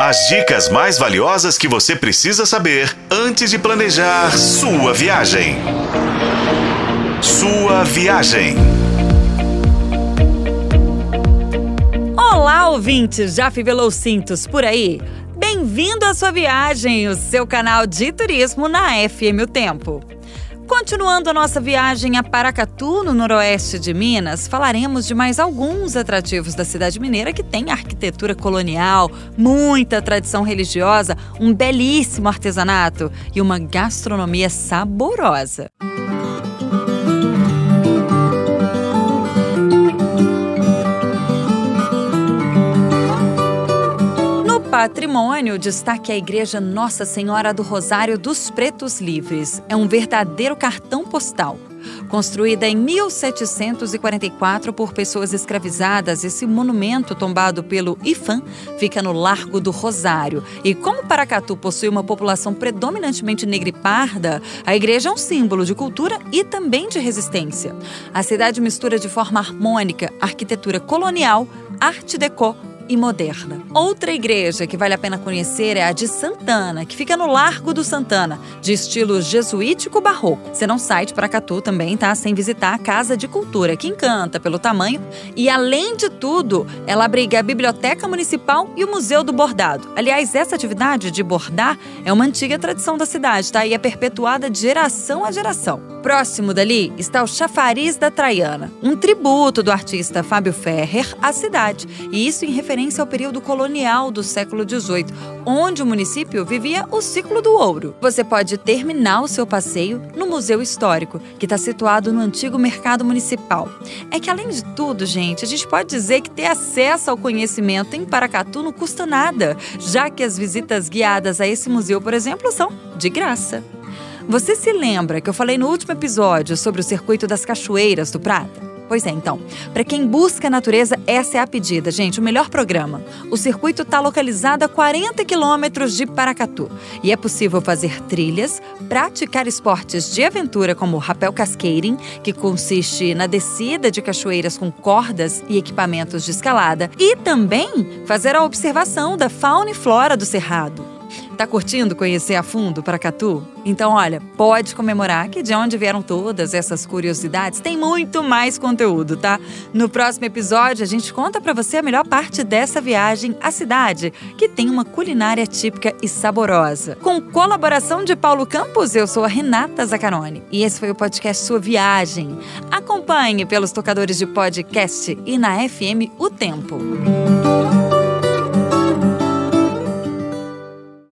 As dicas mais valiosas que você precisa saber antes de planejar sua viagem. Sua viagem. Olá, ouvintes! Já fivelou cintos por aí? Bem-vindo à sua viagem, o seu canal de turismo na FM O Tempo. Continuando a nossa viagem a Paracatu, no noroeste de Minas, falaremos de mais alguns atrativos da cidade mineira que tem arquitetura colonial, muita tradição religiosa, um belíssimo artesanato e uma gastronomia saborosa. Patrimônio, destaque a Igreja Nossa Senhora do Rosário dos Pretos Livres. É um verdadeiro cartão postal. Construída em 1744 por pessoas escravizadas, esse monumento tombado pelo IFAM fica no Largo do Rosário. E como Paracatu possui uma população predominantemente negra e parda, a igreja é um símbolo de cultura e também de resistência. A cidade mistura de forma harmônica arquitetura colonial, arte deco e moderna. Outra igreja que vale a pena conhecer é a de Santana, que fica no Largo do Santana, de estilo jesuítico barroco. Você não sai de Paracatu também, tá? Sem visitar a Casa de Cultura, que encanta pelo tamanho e, além de tudo, ela abriga a Biblioteca Municipal e o Museu do Bordado. Aliás, essa atividade de bordar é uma antiga tradição da cidade, tá? E é perpetuada de geração a geração. Próximo dali está o Chafariz da Traiana, um tributo do artista Fábio Ferrer à cidade, e isso em referência ao período colonial do século XVIII, onde o município vivia o ciclo do ouro. Você pode terminar o seu passeio no Museu Histórico, que está situado no antigo mercado municipal. É que, além de tudo, gente, a gente pode dizer que ter acesso ao conhecimento em Paracatu não custa nada, já que as visitas guiadas a esse museu, por exemplo, são de graça. Você se lembra que eu falei no último episódio sobre o circuito das cachoeiras do Prata? Pois é, então, para quem busca a natureza, essa é a pedida, gente, o melhor programa. O circuito está localizado a 40 quilômetros de Paracatu e é possível fazer trilhas, praticar esportes de aventura como rapel cascading, que consiste na descida de cachoeiras com cordas e equipamentos de escalada, e também fazer a observação da fauna e flora do cerrado. Tá curtindo conhecer a fundo Paracatu? Então, olha, pode comemorar que de onde vieram todas essas curiosidades tem muito mais conteúdo, tá? No próximo episódio, a gente conta para você a melhor parte dessa viagem à cidade, que tem uma culinária típica e saborosa. Com colaboração de Paulo Campos, eu sou a Renata Zacarone e esse foi o podcast Sua Viagem. Acompanhe pelos tocadores de podcast e na FM O Tempo.